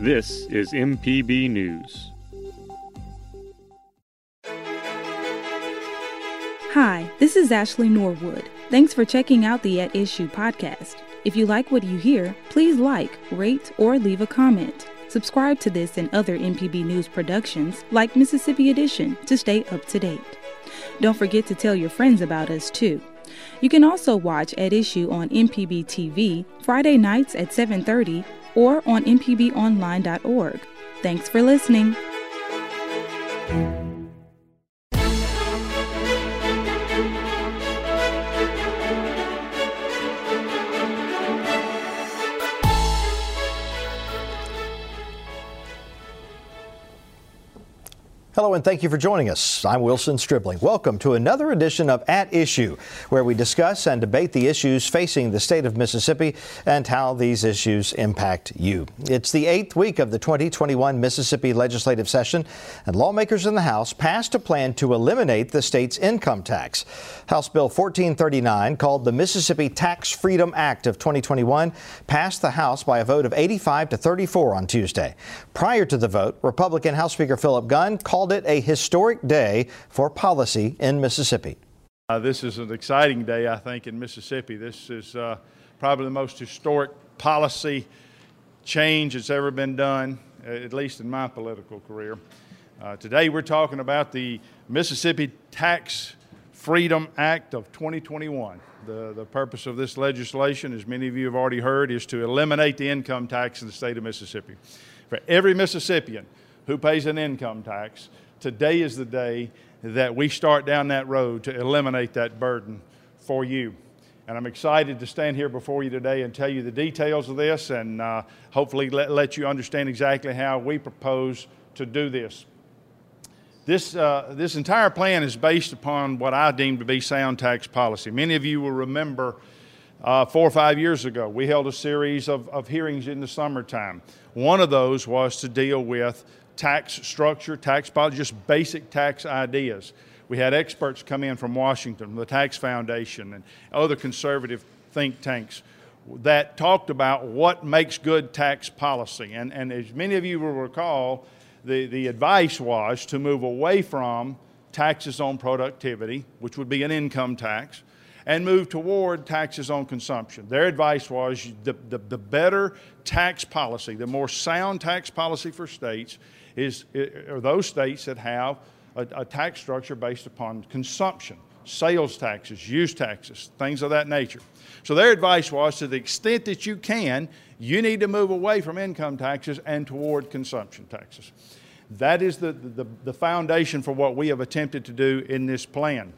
This is MPB News. Hi, this is Ashley Norwood. Thanks for checking out the At Issue podcast. If you like what you hear, please like, rate, or leave a comment. Subscribe to this and other MPB News productions like Mississippi Edition to stay up to date. Don't forget to tell your friends about us too. You can also watch At Issue on MPB TV Friday nights at 7:30 or on mpbonline.org. Thanks for listening. Hello and thank you for joining us. I'm Wilson Stribling. Welcome to another edition of At Issue, where we discuss and debate the issues facing the state of Mississippi and how these issues impact you. It's the eighth week of the 2021 Mississippi legislative session, and lawmakers in the House passed a plan to eliminate the state's income tax. House Bill 1439, called the Mississippi Tax Freedom Act of 2021, passed the House by a vote of 85 to 34 on Tuesday. Prior to the vote, Republican House Speaker Philip Gunn called called it a historic day for policy in Mississippi. Uh, this is an exciting day, I think, in Mississippi. This is uh, probably the most historic policy change that's ever been done, at least in my political career. Uh, today, we're talking about the Mississippi Tax Freedom Act of 2021. The, the purpose of this legislation, as many of you have already heard, is to eliminate the income tax in the state of Mississippi. For every Mississippian who pays an income tax, today is the day that we start down that road to eliminate that burden for you. And I'm excited to stand here before you today and tell you the details of this and uh, hopefully let, let you understand exactly how we propose to do this. This, uh, this entire plan is based upon what I deem to be sound tax policy. Many of you will remember uh, four or five years ago, we held a series of, of hearings in the summertime. One of those was to deal with tax structure, tax policy, just basic tax ideas. We had experts come in from Washington, the Tax Foundation, and other conservative think tanks that talked about what makes good tax policy. And, and as many of you will recall, the, the advice was to move away from taxes on productivity, which would be an income tax, and move toward taxes on consumption. Their advice was the, the, the better tax policy, the more sound tax policy for states is, are those states that have a, a tax structure based upon consumption, sales taxes, use taxes, things of that nature. So their advice was to the extent that you can, you need to move away from income taxes and toward consumption taxes. That is the, the, the foundation for what we have attempted to do in this plan.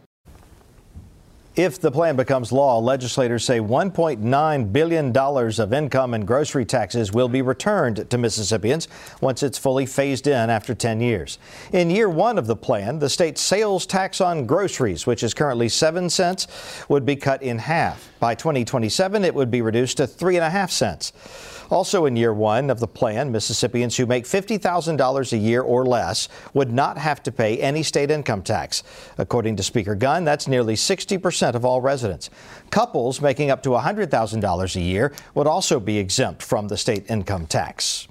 If the plan becomes law, legislators say $1.9 billion of income and grocery taxes will be returned to Mississippians once it's fully phased in after 10 years. In year one of the plan, the state's sales tax on groceries, which is currently 7 cents, would be cut in half. By 2027, it would be reduced to 3.5 cents. Also in year one of the plan, Mississippians who make $50,000 a year or less would not have to pay any state income tax. According to Speaker Gunn, that's nearly 60% of all residents. Couples making up to $100,000 a year would also be exempt from the state income tax.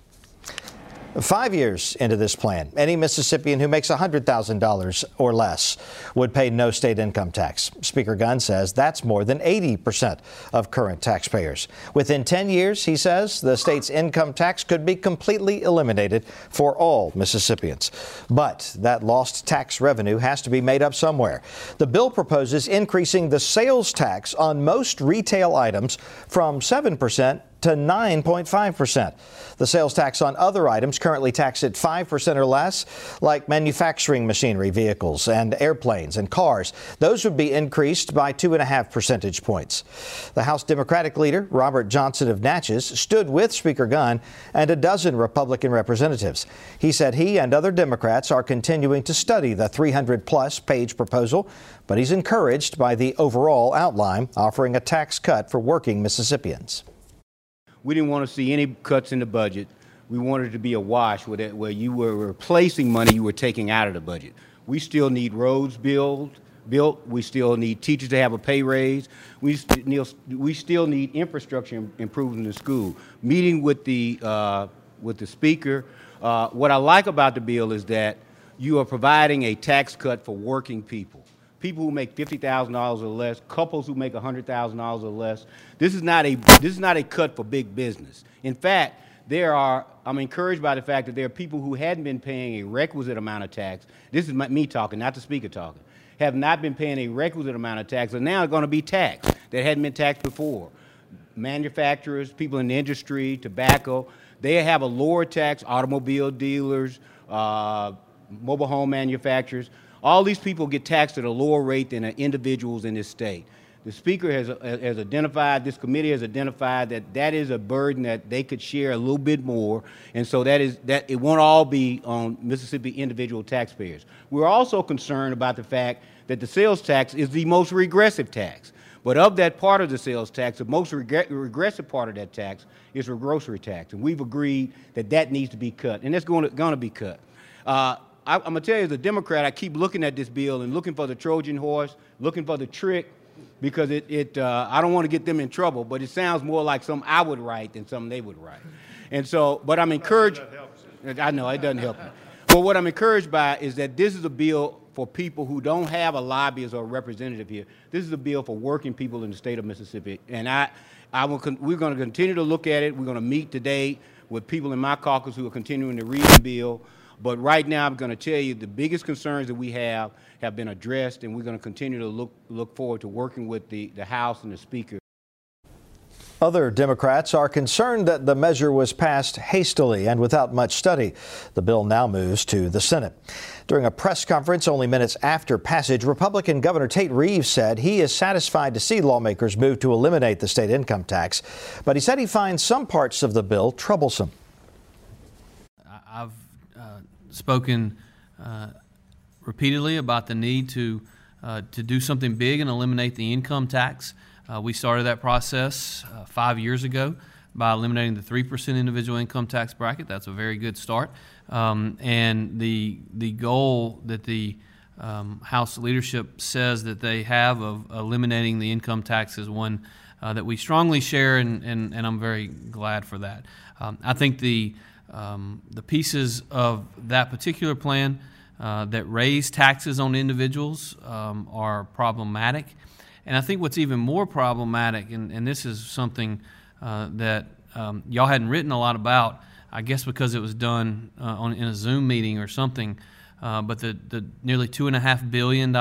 Five years into this plan, any Mississippian who makes $100,000 or less would pay no state income tax. Speaker Gunn says that's more than 80% of current taxpayers. Within 10 years, he says, the state's income tax could be completely eliminated for all Mississippians. But that lost tax revenue has to be made up somewhere. The bill proposes increasing the sales tax on most retail items from 7% to 9.5%. The sales tax on other items currently taxed at 5% or less, like manufacturing machinery, vehicles, and airplanes and cars, those would be increased by 2.5 percentage points. The House Democratic leader, Robert Johnson of Natchez, stood with Speaker Gunn and a dozen Republican representatives. He said he and other Democrats are continuing to study the 300 plus page proposal, but he's encouraged by the overall outline offering a tax cut for working Mississippians. We didn't want to see any cuts in the budget. We wanted it to be a wash where, that, where you were replacing money you were taking out of the budget. We still need roads built, built. We still need teachers to have a pay raise. We, st- we still need infrastructure improved in the school. Meeting with the uh, with the speaker. Uh, what I like about the bill is that you are providing a tax cut for working people. People who make fifty thousand dollars or less, couples who make hundred thousand dollars or less. This is not a this is not a cut for big business. In fact, there are I'm encouraged by the fact that there are people who hadn't been paying a requisite amount of tax. This is me talking, not the speaker talking. Have not been paying a requisite amount of tax, and now are going to be taxed that hadn't been taxed before. Manufacturers, people in the industry, tobacco, they have a lower tax. Automobile dealers. Uh, mobile home manufacturers. All these people get taxed at a lower rate than individuals in this state. The Speaker has, has identified, this committee has identified that that is a burden that they could share a little bit more, and so that is that it won't all be on Mississippi individual taxpayers. We're also concerned about the fact that the sales tax is the most regressive tax. But of that part of the sales tax, the most reg regressive part of that tax is the grocery tax, and we've agreed that that needs to be cut, and that's going to, going to be cut. Uh, I, am gonna tell you, as a Democrat, I keep looking at this bill and looking for the Trojan horse, looking for the trick, because it, it uh, I don't want to get them in trouble, but it sounds more like something I would write than something they would write. And so, but I'm encouraged. I know it doesn't help me. But what I'm encouraged by is that this is a bill for people who don't have a lobbyist or a representative here. This is a bill for working people in the state of Mississippi, and I, I will. we're going to continue to look at it. We're going to meet today with people in my caucus who are continuing to read the bill. But right now, I'm going to tell you the biggest concerns that we have have been addressed, and we're going to continue to look, look forward to working with the, the House and the Speaker. Other Democrats are concerned that the measure was passed hastily and without much study. The bill now moves to the Senate. During a press conference only minutes after passage, Republican Governor Tate Reeves said he is satisfied to see lawmakers move to eliminate the state income tax, but he said he finds some parts of the bill troublesome. I've uh, spoken uh, repeatedly about the need to uh, to do something big and eliminate the income tax. Uh, we started that process uh, five years ago by eliminating the three percent individual income tax bracket. That's a very good start. Um, and the the goal that the um, House leadership says that they have of eliminating the income tax is one uh, that we strongly share, and, and, and I'm very glad for that. Um, I think the um, the pieces of that particular plan uh, that raise taxes on individuals um, are problematic. And I think what's even more problematic, and, and this is something uh, that um, y'all hadn't written a lot about, I guess because it was done uh, on, in a Zoom meeting or something, uh, but the, the nearly $2.5 billion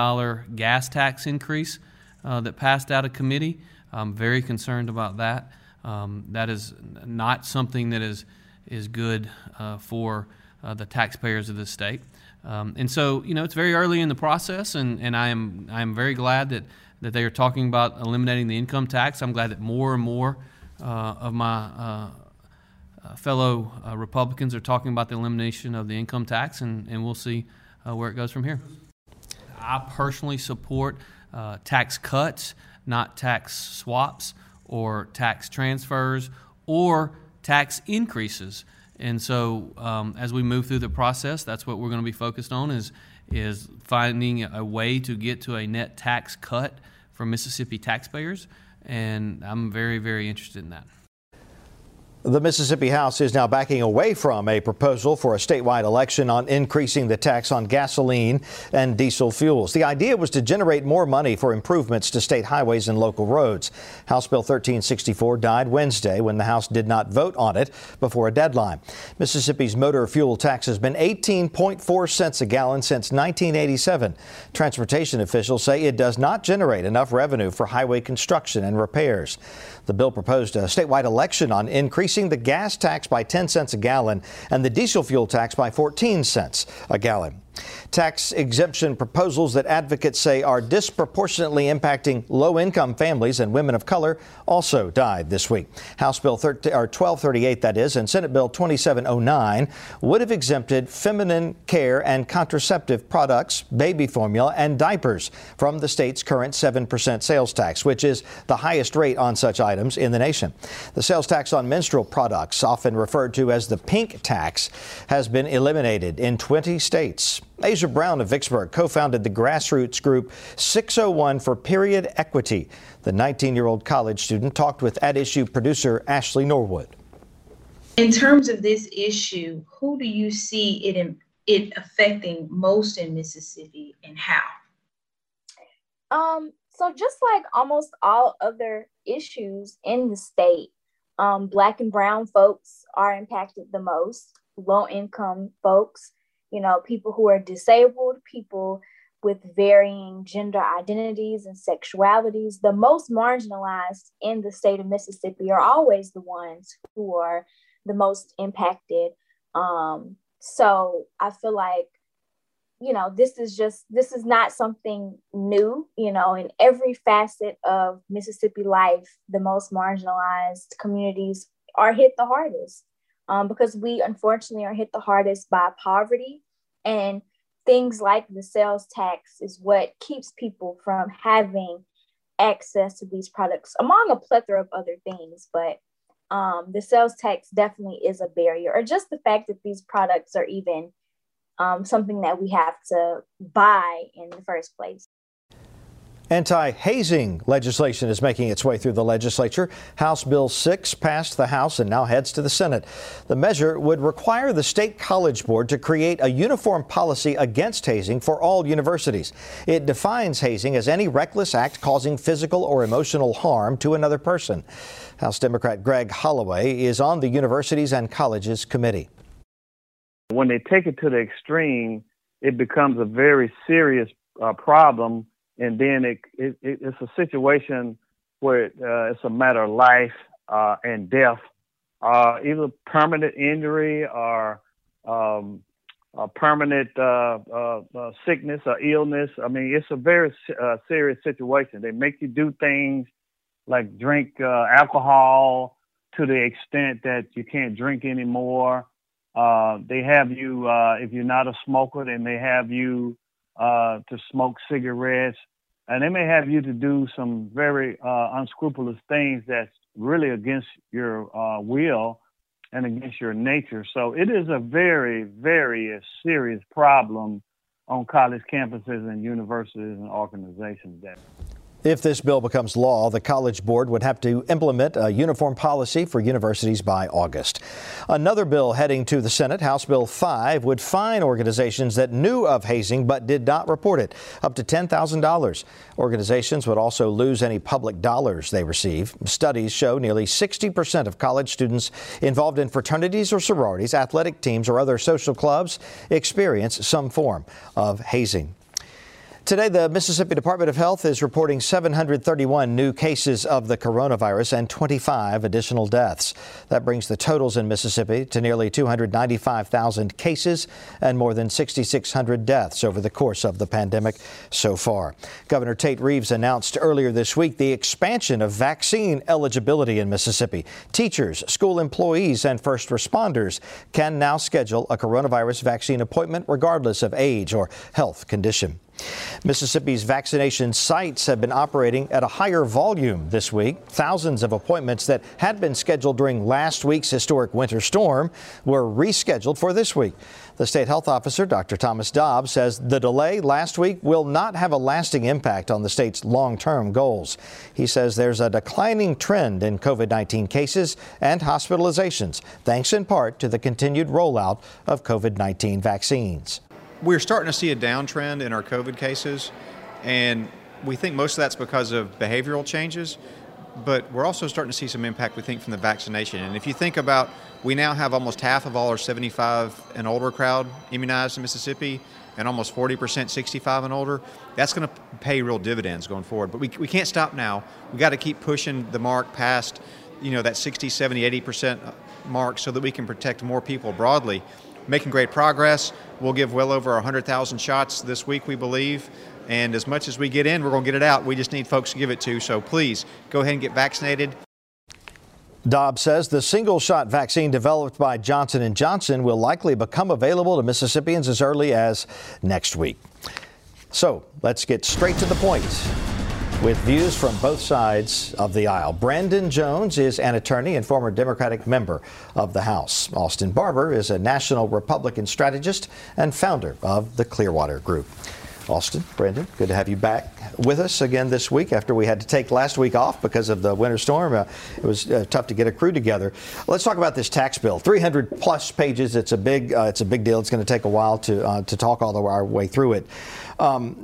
gas tax increase uh, that passed out of committee, I'm very concerned about that. Um, that is not something that is is good uh, for uh, the taxpayers of the state. Um, and so, you know, it's very early in the process, and, and I am I am very glad that, that they are talking about eliminating the income tax. I'm glad that more and more uh, of my uh, uh, fellow uh, Republicans are talking about the elimination of the income tax, and, and we'll see where it goes from here. I personally support tax cuts, not tax swaps or tax transfers or tax increases. And so, um, as we move through the process, that's what we're going to be focused on is is finding a way to get to a net tax cut for Mississippi taxpayers. And I'm very, very interested in that. The Mississippi House is now backing away from a proposal for a statewide election on increasing the tax on gasoline and diesel fuels. The idea was to generate more money for improvements to state highways and local roads. House Bill 1364 died Wednesday when the House did not vote on it before a deadline. Mississippi's motor fuel tax has been 18.4 cents a gallon since 1987. Transportation officials say it does not generate enough revenue for highway construction and repairs. The bill proposed a statewide election on increasing the gas tax by 10 cents a gallon and the diesel fuel tax by 14 cents a gallon. Tax exemption proposals that advocates say are disproportionately impacting low income families and women of color also died this week. House Bill 13, or 1238, that is, and Senate Bill 2709 would have exempted feminine care and contraceptive products, baby formula, and diapers from the state's current 7% sales tax, which is the highest rate on such items in the nation. The sales tax on menstrual products, often referred to as the pink tax, has been eliminated in 20 states. Asia Brown of Vicksburg co founded the grassroots group 601 for Period Equity. The 19 year old college student talked with At Issue producer Ashley Norwood. In terms of this issue, who do you see it in, it affecting most in Mississippi and how? Um, so just like almost all other issues in the state, um, black and brown folks are impacted the most, low income folks, you know, people who are disabled, people with varying gender identities and sexualities, the most marginalized in the state of Mississippi are always the ones who are the most impacted. Um, so I feel like, you know, this is just, this is not something new, you know, in every facet of Mississippi life, the most marginalized communities are hit the hardest um, because we unfortunately are hit the hardest by poverty and things like the sales tax is what keeps people from having access to these products among a plethora of other things but um, the sales tax definitely is a barrier, or just the fact that these products are even um, something that we have to buy in the first place. Anti hazing legislation is making its way through the legislature. House Bill 6 passed the House and now heads to the Senate. The measure would require the State College Board to create a uniform policy against hazing for all universities. It defines hazing as any reckless act causing physical or emotional harm to another person. House Democrat Greg Holloway is on the Universities and Colleges Committee. When they take it to the extreme, it becomes a very serious uh, problem, and then it, it, it, it's a situation where uh, it's a matter of life uh, and death, uh, either permanent injury or um, a permanent uh, uh, sickness or illness. I mean, it's a very serious situation. They make you do things like drink uh, alcohol to the extent that you can't drink anymore. Uh, they have you, uh, if you're not a smoker, then they have you uh, to smoke cigarettes. And they may have you to do some very uh, unscrupulous things that's really against your uh, will and against your nature. So it is a very, very serious problem on college campuses and universities and organizations there. If this bill becomes law, the College Board would have to implement a uniform policy for universities by August. Another bill heading to the Senate, House Bill 5, would fine organizations that knew of hazing but did not report it up to $10,000. Organizations would also lose any public dollars they receive. Studies show nearly 60% of college students involved in fraternities or sororities, athletic teams, or other social clubs experience some form of hazing. Today, the Mississippi Department of Health is reporting 731 new cases of the coronavirus and 25 additional deaths. That brings the totals in Mississippi to nearly 295,000 cases and more than 6,600 deaths over the course of the pandemic so far. Governor Tate Reeves announced earlier this week the expansion of vaccine eligibility in Mississippi. Teachers, school employees, and first responders can now schedule a coronavirus vaccine appointment regardless of age or health condition. Mississippi's vaccination sites have been operating at a higher volume this week. Thousands of appointments that had been scheduled during last week's historic winter storm were rescheduled for this week. The state health officer, Dr. Thomas Dobbs, says the delay last week will not have a lasting impact on the state's long term goals. He says there's a declining trend in COVID 19 cases and hospitalizations, thanks in part to the continued rollout of COVID 19 vaccines we're starting to see a downtrend in our COVID cases, and we think most of that's because of behavioral changes, but we're also starting to see some impact, we think, from the vaccination. And if you think about, we now have almost half of all our 75 and older crowd immunized in Mississippi, and almost 40% 65 and older. That's going to pay real dividends going forward. But we, we can't stop now. We've got to keep pushing the mark past, you know, that 60, 70, 80% mark so that we can protect more people broadly making great progress. We'll give well over 100,000 shots this week, we believe. And as much as we get in, we're going to get it out. We just need folks to give it to. So please go ahead and get vaccinated. Dobbs says the single shot vaccine developed by Johnson & Johnson will likely become available to Mississippians as early as next week. So let's get straight to the point with views from both sides of the aisle. Brandon Jones is an attorney and former Democratic member of the House. Austin Barbour is a national Republican strategist and founder of the Clearwater Group. Austin, Brandon, good to have you back with us again this week after we had to take last week off because of the winter storm. Uh, it was uh, tough to get a crew together. Let's talk about this tax bill. 300 plus pages. It's a big, uh, it's a big deal. It's going to take a while to uh, to talk all the, our way through it. Um,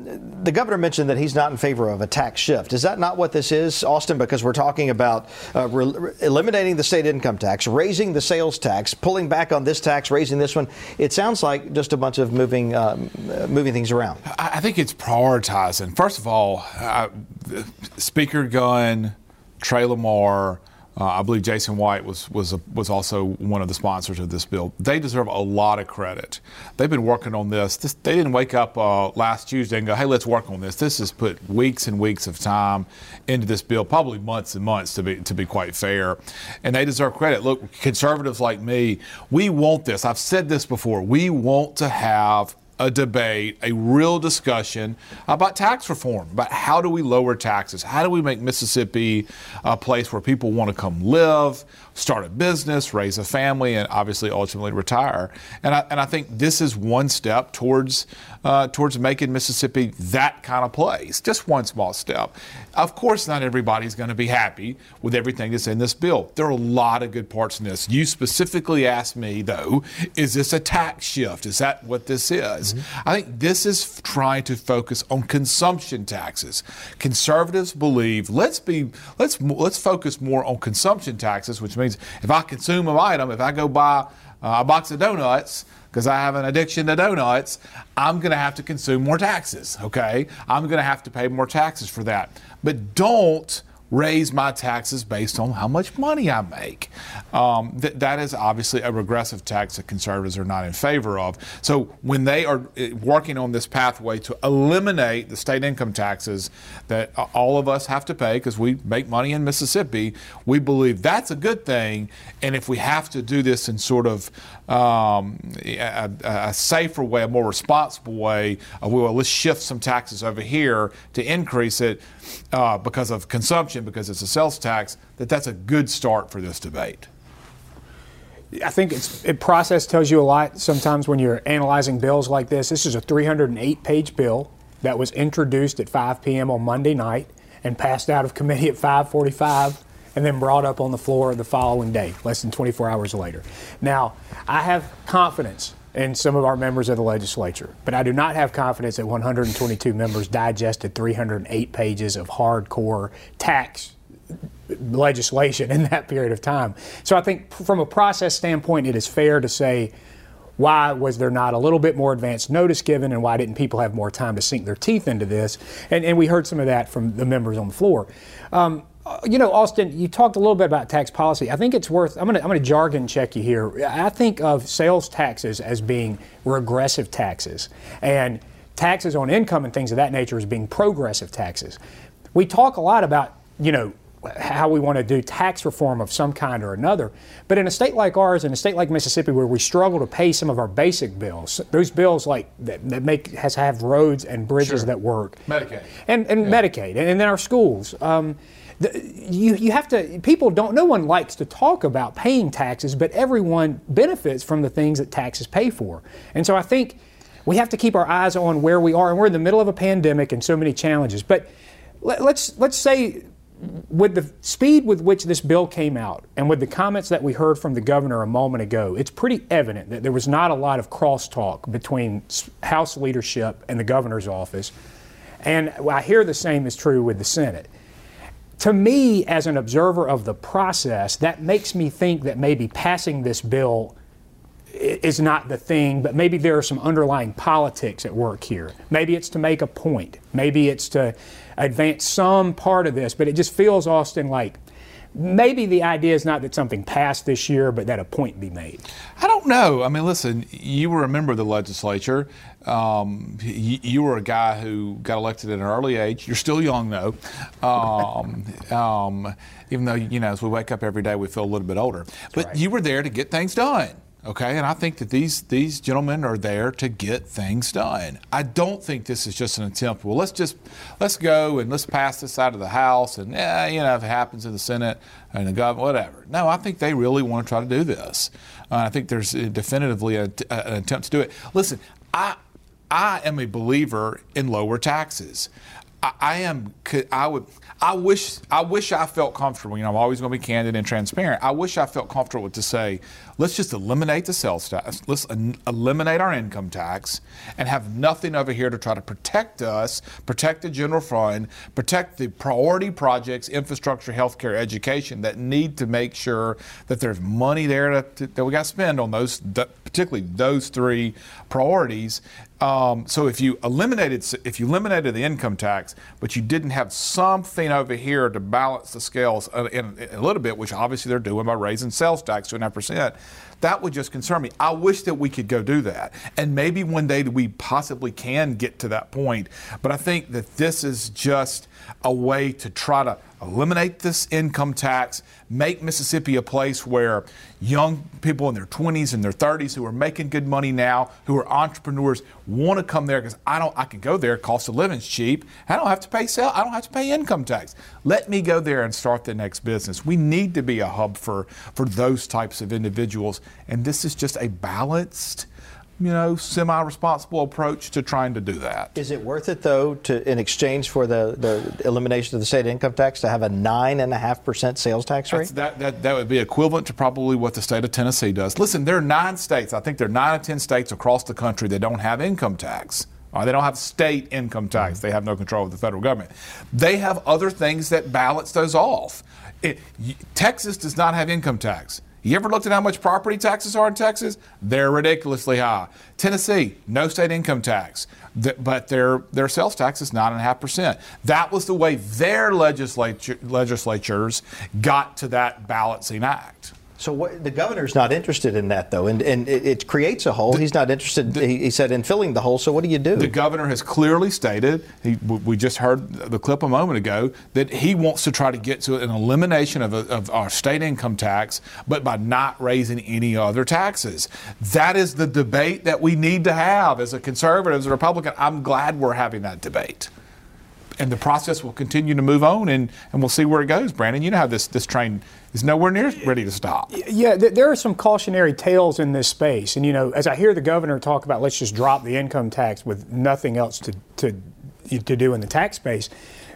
the governor mentioned that he's not in favor of a tax shift. Is that not what this is, Austin? Because we're talking about uh, re- eliminating the state income tax, raising the sales tax, pulling back on this tax, raising this one. It sounds like just a bunch of moving um, uh, moving things around. I think it's prioritizing. First of all, uh, Speaker Gunn, Trey Lamar. Uh, I believe Jason White was was a, was also one of the sponsors of this bill. They deserve a lot of credit. They've been working on this. this they didn't wake up uh, last Tuesday and go, "Hey, let's work on this." This has put weeks and weeks of time into this bill, probably months and months to be to be quite fair. And they deserve credit. Look, conservatives like me, we want this. I've said this before. We want to have a debate, a real discussion about tax reform, about how do we lower taxes? How do we make Mississippi a place where people want to come live, start a business, raise a family, and obviously ultimately retire? And I, and I think this is one step towards uh, towards making Mississippi that kind of place. Just one small step. Of course, not everybody's going to be happy with everything that's in this bill. There are a lot of good parts in this. You specifically asked me, though, is this a tax shift? Is that what this is? Mm-hmm. I think this is trying to focus on consumption taxes. Conservatives believe let's be let's let's focus more on consumption taxes, which means if I consume an item, if I go buy a box of donuts because I have an addiction to donuts, I'm going to have to consume more taxes, okay? I'm going to have to pay more taxes for that. But don't raise my taxes based on how much money I make. Um, th- that is obviously a regressive tax that conservatives are not in favor of. So when they are eh, working on this pathway to eliminate the state income taxes that all of us have to pay because we make money in Mississippi, we believe that's a good thing. And if we have to do this in sort of um, a, a, safer way, a more responsible way, uh, well, let's shift some taxes over here to increase it uh, because of consumption, because it's a sales tax, that that's a good start for this debate. I think it's it process tells you a lot sometimes when you're analyzing bills like this. This is a 308 page bill that was introduced at 5 p.m. on Monday night and passed out of committee at 545 and then brought up on the floor the following day, less than 24 hours later. Now, I have confidence in some of our members of the legislature. But I do not have confidence that 122 members digested 308 pages of hardcore tax legislation in that period of time. So I think from a process standpoint, it is fair to say why was there not a little bit more advance notice given and why didn't people have more time to sink their teeth into this? And, and we heard some of that from the members on the floor. Um, you know, Austin, you talked a little bit about tax policy. I think it's worth. I'm going to I'm going to jargon check you here. I think of sales taxes as being regressive taxes, and taxes on income and things of that nature as being progressive taxes. We talk a lot about you know how we want to do tax reform of some kind or another. But in a state like ours, in a state like Mississippi, where we struggle to pay some of our basic bills, those bills like that, that make has have roads and bridges sure. that work, Medicaid, and and yeah. Medicaid, and, and then our schools. Um, you, you have to, people don't, no one likes to talk about paying taxes, but everyone benefits from the things that taxes pay for. And so I think we have to keep our eyes on where we are, and we're in the middle of a pandemic and so many challenges. But let, let's, let's say, with the speed with which this bill came out and with the comments that we heard from the governor a moment ago, it's pretty evident that there was not a lot of crosstalk between House leadership and the governor's office. And I hear the same is true with the Senate to me, as an observer of the process, that makes me think that maybe passing this bill is not the thing, but maybe there are some underlying politics at work here. Maybe it's to make a point. Maybe it's to advance some part of this, but it just feels, Austin, like maybe the idea is not that something passed this year, but that a point be made. I don't know. I mean, listen, you were a member of the legislature. Um, you, you, were a guy who got elected at an early age. You're still young, though. Um, um, even though, you know, as we wake up every day, we feel a little bit older. But right. you were there to get things done. Okay, and I think that these these gentlemen are there to get things done. I don't think this is just an attempt. Well, let's just let's go and let's pass this out of the House, and yeah, you know, if it happens in the Senate and the government, whatever. No, I think they really want to try to do this. Uh, I think there's definitively a, a, an attempt to do it. Listen, I I am a believer in lower taxes. I, I am. I would. I wish. I wish I felt comfortable. You know, I'm always going to be candid and transparent. I wish I felt comfortable to say, let's just eliminate the sales tax. Let's eliminate our income tax and have nothing over here to try to protect us, protect the general fund, protect the priority projects, infrastructure, healthcare, education that need to make sure that there's money there to, to, that we got to spend on those, particularly those three priorities. Um, so if you eliminated if you eliminated the income tax, but you didn't have something over here to balance the scales in, in a little bit, which obviously they're doing by raising sales tax to a percent, that would just concern me. I wish that we could go do that. And maybe one day we possibly can get to that point. But I think that this is just a way to try to eliminate this income tax, make Mississippi a place where young people in their 20s and their 30s who are making good money now, who are entrepreneurs, want to come there because I don't I can go there, cost of living's cheap, I don't have to pay sell, I don't have to pay income tax. Let me go there and start the next business. We need to be a hub for for those types of individuals and this is just a balanced you know, semi-responsible approach to trying to do that. Is it worth it though, to in exchange for the, the elimination of the state income tax, to have a nine and a half percent sales tax rate? That, that that would be equivalent to probably what the state of Tennessee does. Listen, there are nine states. I think there are nine or ten states across the country that don't have income tax. Uh, they don't have state income tax. They have no control of the federal government. They have other things that balance those off. It, Texas does not have income tax. You ever looked at how much property taxes are in Texas? They're ridiculously high. Tennessee, no state income tax, but their their sales tax is nine and a half percent. That was the way their legislature, legislatures got to that balancing act. So what, the governor's not interested in that, though, and, and it, it creates a hole. The, He's not interested, the, he, said, in filling the hole. So what do you do? The governor has clearly stated, he, we just heard the clip a moment ago, that he wants to try to get to an elimination of, a, of our state income tax, but by not raising any other taxes. That is the debate that we need to have as a conservative, as a Republican. I'm glad we're having that debate and the process will continue to move on and, and we'll see where it goes brandon you know how this, this train is nowhere near ready to stop. Yeah, there are some cautionary tales in this space. And, you know, as I hear the governor talk about let's just drop the income tax with nothing else to, to, to do in the tax space,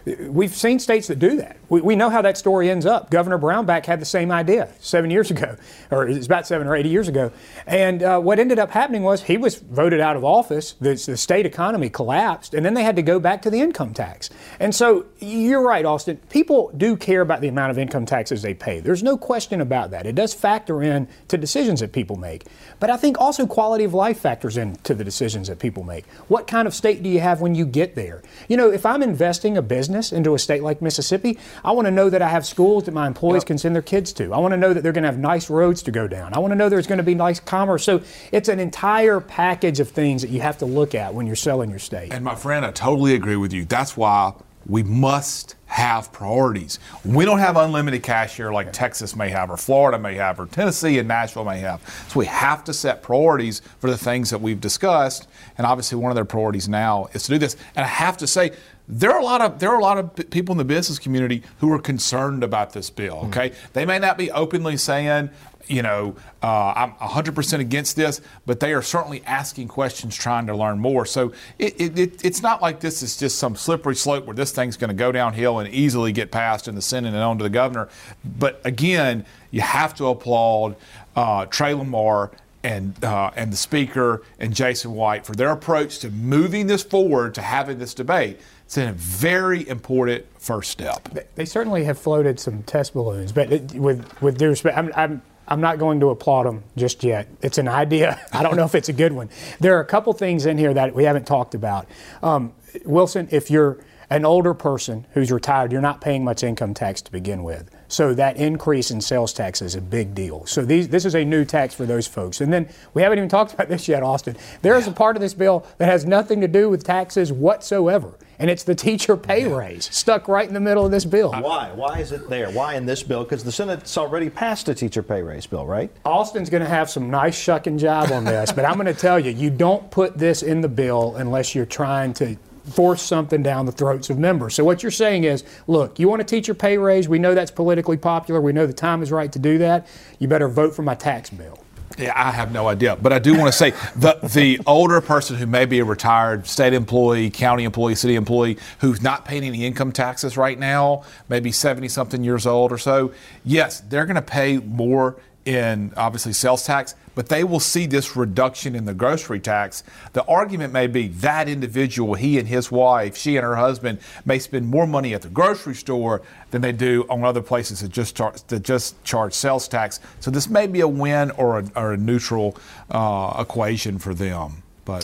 We've seen states that do that. We, we know how that story ends up. Governor Brownback had the same idea seven years ago, or it's about seven or 80 years ago. And uh, what ended up happening was he was voted out of office, the, the state economy collapsed, and then they had to go back to the income tax. And so you're right, Austin. People do care about the amount of income taxes they pay. There's no question about that. It does factor in to decisions that people make. But I think also quality of life factors into the decisions that people make. What kind of state do you have when you get there? You know, if I'm investing a business, business into a state like Mississippi, I want to know that I have schools that my employees yep. can send their kids to. I want to know that they're going to have nice roads to go down. I want to know there's going to be nice commerce. So it's an entire package of things that you have to look at when you're selling your state. And my friend, I totally agree with you. That's why we must have priorities. We don't have unlimited cash here like Texas may have, or Florida may have, or Tennessee and Nashville may have. So we have to set priorities for the things that we've discussed. And obviously, one of their priorities now is to do this. And I have to say, there are a lot of there are a lot of people in the business community who are concerned about this bill. Mm-hmm. Okay, mm-hmm. they may not be openly saying, you know, uh, I'm 100% against this, but they are certainly asking questions, trying to learn more. So it, it, it, it's not like this is just some slippery slope where this thing's going to go downhill and easily get passed in the Senate and on to the governor. But again, you have to applaud uh, Trey Lamar and uh, and the speaker and Jason White for their approach to moving this forward to having this debate. It's a very important first step. They certainly have floated some test balloons, but it, with with due respect, I'm, I'm I'm not going to applaud them just yet. It's an idea. I don't know if it's a good one. There are a couple things in here that we haven't talked about. Um, Wilson, if you're an older person who's retired, you're not paying much income tax to begin with. So that increase in sales tax is a big deal. So these, this is a new tax for those folks. And then we haven't even talked about this yet, Austin. There is a part of this bill that has nothing to do with taxes whatsoever and it's the teacher pay raise stuck right in the middle of this bill. Why? Why is it there? Why in this bill? Because the Senate's already passed a teacher pay raise bill, right? Austin's going to have some nice shucking job on this, but I'm going to tell you, you don't put this in the bill unless you're trying to force something down the throats of members. So what you're saying is, look, you want a teacher pay raise? We know that's politically popular. We know the time is right to do that. You better vote for my tax bill. Yeah, I have no idea, but I do want to say the the older person who may be a retired state employee, county employee, city employee who's not paying any income taxes right now, maybe seventy something years old or so. Yes, they're going to pay more in obviously sales tax, but they will see this reduction in the grocery tax. The argument may be that individual, he and his wife, she and her husband, may spend more money at the grocery store than they do on other places that just charge, that just charge sales tax. So this may be a win or a, or a neutral uh, equation for them, but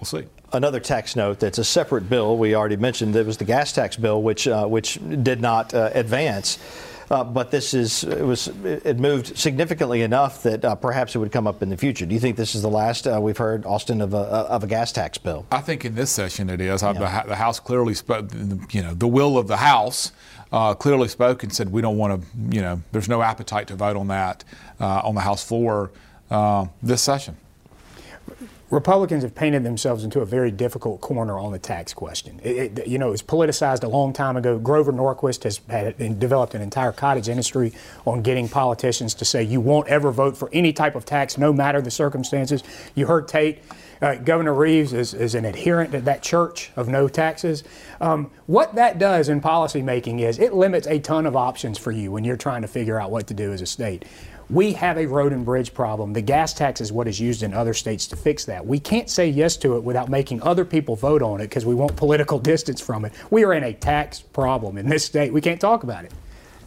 we'll see. Another tax note that's a separate bill. We already mentioned there was the gas tax bill, which uh, which did not uh, advance. Uh, but this is it was it moved significantly enough that uh, perhaps it would come up in the future. Do you think this is the last uh, we've heard, Austin, of a of a gas tax bill? I think in this session it is. Yeah. The, the, House clearly spoke. You know, the will of the House uh, clearly spoke and said we don't want to. You know, there's no appetite to vote on that uh, on the House floor uh, this session. Republicans have painted themselves into a very difficult corner on the tax question. It, it, you know, it was politicized a long time ago. Grover Norquist has had, developed an entire cottage industry on getting politicians to say you won't ever vote for any type of tax, no matter the circumstances. You heard Tate. Uh, Governor Reeves is, is, an adherent to that church of no taxes. Um, what that does in policymaking is it limits a ton of options for you when you're trying to figure out what to do as a state. We have a road and bridge problem. The gas tax is what is used in other states to fix that. We can't say yes to it without making other people vote on it because we want political distance from it. We are in a tax problem in this state. We can't talk about it.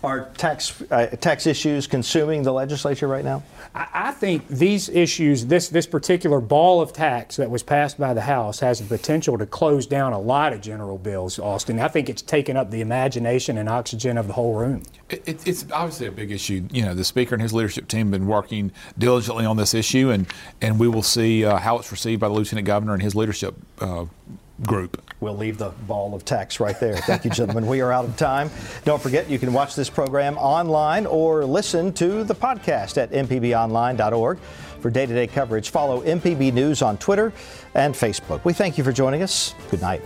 Are tax uh, tax issues consuming the legislature right now? I, I, think these issues, this this particular ball of tax that was passed by the House, has the potential to close down a lot of general bills. Austin, I think it's taken up the imagination and oxygen of the whole room. It, it, it's obviously a big issue. You know, the speaker and his leadership team have been working diligently on this issue, and and we will see uh, how it's received by the lieutenant governor and his leadership. Uh, group. We'll leave the ball of tax right there. Thank you, gentlemen. we are out of time. Don't forget, you can watch this program online or listen to the podcast at mpbonline.org. For day to day coverage, follow MPB News on Twitter and Facebook. We thank you for joining us. Good night.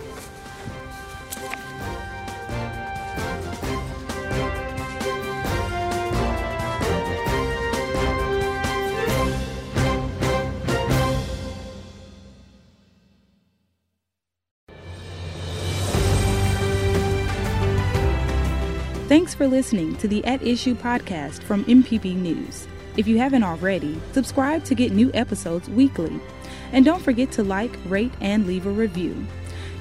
Thanks for listening to the At Issue podcast from MPB News. If you haven't already, subscribe to get new episodes weekly. And don't forget to like, rate, and leave a review.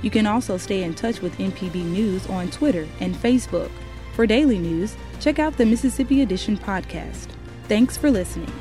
You can also stay in touch with MPB News on Twitter and Facebook. For daily news, check out the Mississippi Edition podcast. Thanks for listening.